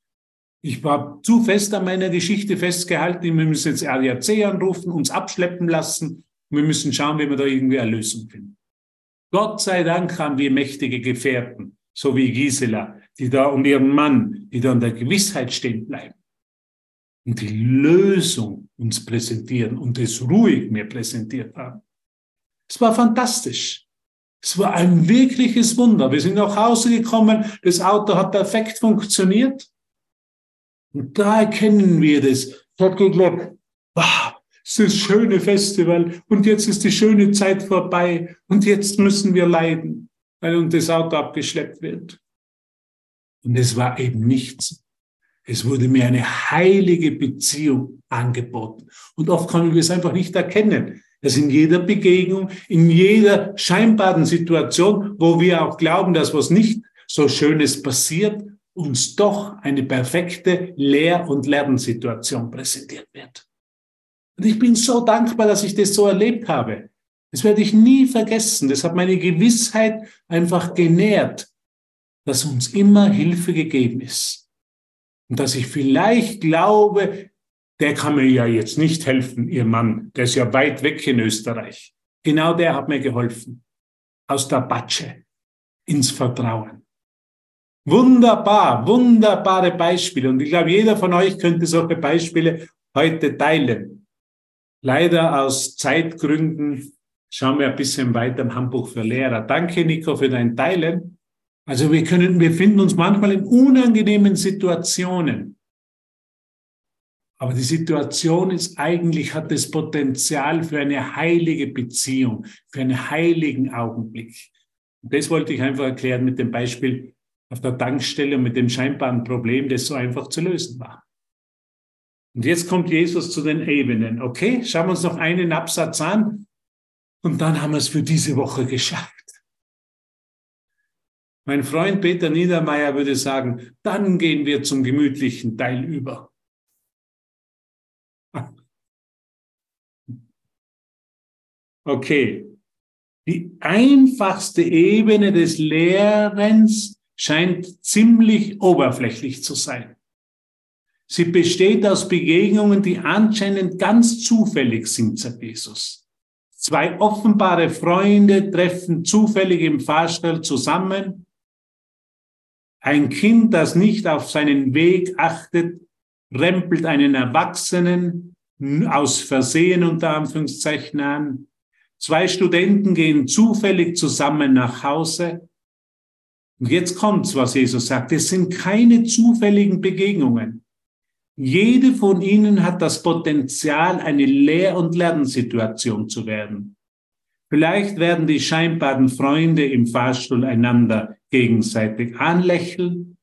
Ich war zu fest an meiner Geschichte festgehalten. Wir müssen jetzt ADAC anrufen, uns abschleppen lassen. Wir müssen schauen, wie wir da irgendwie eine Lösung finden. Gott sei Dank haben wir mächtige Gefährten, so wie Gisela, die da und ihren Mann, die da in der Gewissheit stehen bleiben und die Lösung uns präsentieren und es ruhig mir präsentiert haben. Es war fantastisch. Es war ein wirkliches Wunder. Wir sind nach Hause gekommen, das Auto hat perfekt funktioniert. Und da erkennen wir das. Ich habe geglaubt, wow, es ist das schöne Festival und jetzt ist die schöne Zeit vorbei und jetzt müssen wir leiden, weil uns das Auto abgeschleppt wird. Und es war eben nichts. Es wurde mir eine heilige Beziehung angeboten. Und oft können wir es einfach nicht erkennen dass in jeder Begegnung, in jeder scheinbaren Situation, wo wir auch glauben, dass was nicht so Schönes passiert, uns doch eine perfekte Lehr- und Lernsituation präsentiert wird. Und ich bin so dankbar, dass ich das so erlebt habe. Das werde ich nie vergessen. Das hat meine Gewissheit einfach genährt, dass uns immer Hilfe gegeben ist. Und dass ich vielleicht glaube, der kann mir ja jetzt nicht helfen, Ihr Mann, der ist ja weit weg in Österreich. Genau der hat mir geholfen. Aus der Batsche ins Vertrauen. Wunderbar, wunderbare Beispiele. Und ich glaube, jeder von euch könnte solche Beispiele heute teilen. Leider aus Zeitgründen schauen wir ein bisschen weiter im Handbuch für Lehrer. Danke, Nico, für dein Teilen. Also wir können, wir finden uns manchmal in unangenehmen Situationen. Aber die Situation ist eigentlich, hat das Potenzial für eine heilige Beziehung, für einen heiligen Augenblick. Und das wollte ich einfach erklären mit dem Beispiel auf der Tankstelle und mit dem scheinbaren Problem, das so einfach zu lösen war. Und jetzt kommt Jesus zu den Ebenen. Okay, schauen wir uns noch einen Absatz an und dann haben wir es für diese Woche geschafft. Mein Freund Peter Niedermeyer würde sagen, dann gehen wir zum gemütlichen Teil über. [LAUGHS] Okay. Die einfachste Ebene des Lehrens scheint ziemlich oberflächlich zu sein. Sie besteht aus Begegnungen, die anscheinend ganz zufällig sind, sagt Jesus. Zwei offenbare Freunde treffen zufällig im Fahrstall zusammen. Ein Kind, das nicht auf seinen Weg achtet, rempelt einen Erwachsenen aus Versehen unter Anführungszeichen an. Zwei Studenten gehen zufällig zusammen nach Hause. Und jetzt kommt's, was Jesus sagt. Es sind keine zufälligen Begegnungen. Jede von ihnen hat das Potenzial, eine Lehr- und Lernsituation zu werden. Vielleicht werden die scheinbaren Freunde im Fahrstuhl einander gegenseitig anlächeln.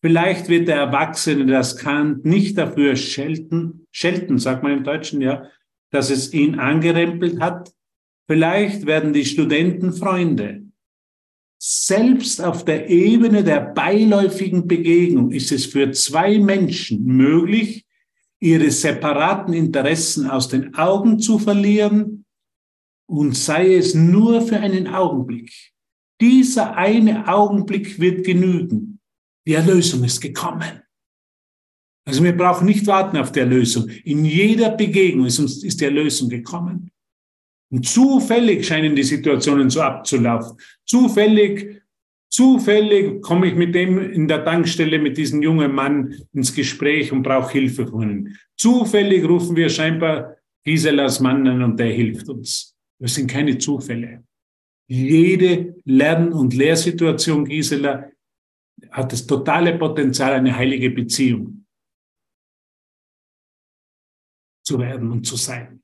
Vielleicht wird der Erwachsene das Kant nicht dafür schelten, schelten, sagt man im Deutschen, ja, dass es ihn angerempelt hat. Vielleicht werden die Studenten Freunde. Selbst auf der Ebene der beiläufigen Begegnung ist es für zwei Menschen möglich, ihre separaten Interessen aus den Augen zu verlieren und sei es nur für einen Augenblick. Dieser eine Augenblick wird genügen. Die Erlösung ist gekommen. Also wir brauchen nicht warten auf die Erlösung. In jeder Begegnung ist uns ist die Erlösung gekommen. Und zufällig scheinen die Situationen so abzulaufen. Zufällig, zufällig komme ich mit dem in der Tankstelle mit diesem jungen Mann ins Gespräch und brauche Hilfe von ihm. Zufällig rufen wir scheinbar Giselas Mann an und der hilft uns. Das sind keine Zufälle. Jede Lern- und Lehrsituation Gisela hat das totale Potenzial, eine heilige Beziehung zu werden und zu sein.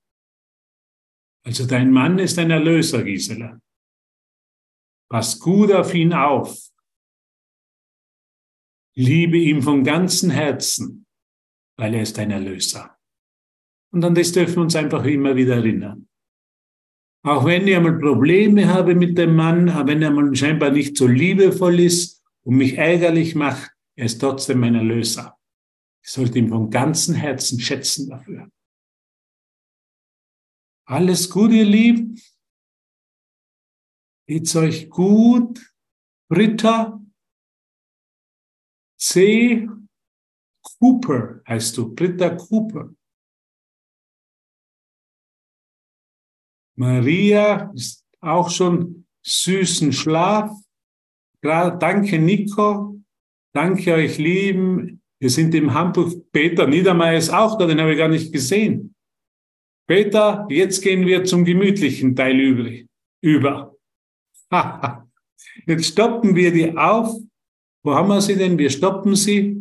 Also dein Mann ist ein Erlöser, Gisela. Pass gut auf ihn auf. Liebe ihn von ganzem Herzen, weil er ist ein Erlöser. Und an das dürfen wir uns einfach immer wieder erinnern. Auch wenn ich einmal Probleme habe mit dem Mann, wenn er mal scheinbar nicht so liebevoll ist und mich ärgerlich macht, er ist trotzdem mein Erlöser. Ich sollte ihn von ganzem Herzen schätzen dafür. Alles gut, ihr Lieben? Geht's euch gut? Britta? C. Cooper heißt du, Britta Cooper. Maria ist auch schon süßen Schlaf. Danke, Nico. Danke euch, Lieben. Wir sind im Hamburg. Peter Niedermeyer ist auch da, den habe ich gar nicht gesehen. Peter, jetzt gehen wir zum gemütlichen Teil über. [LAUGHS] Jetzt stoppen wir die auf. Wo haben wir sie denn? Wir stoppen sie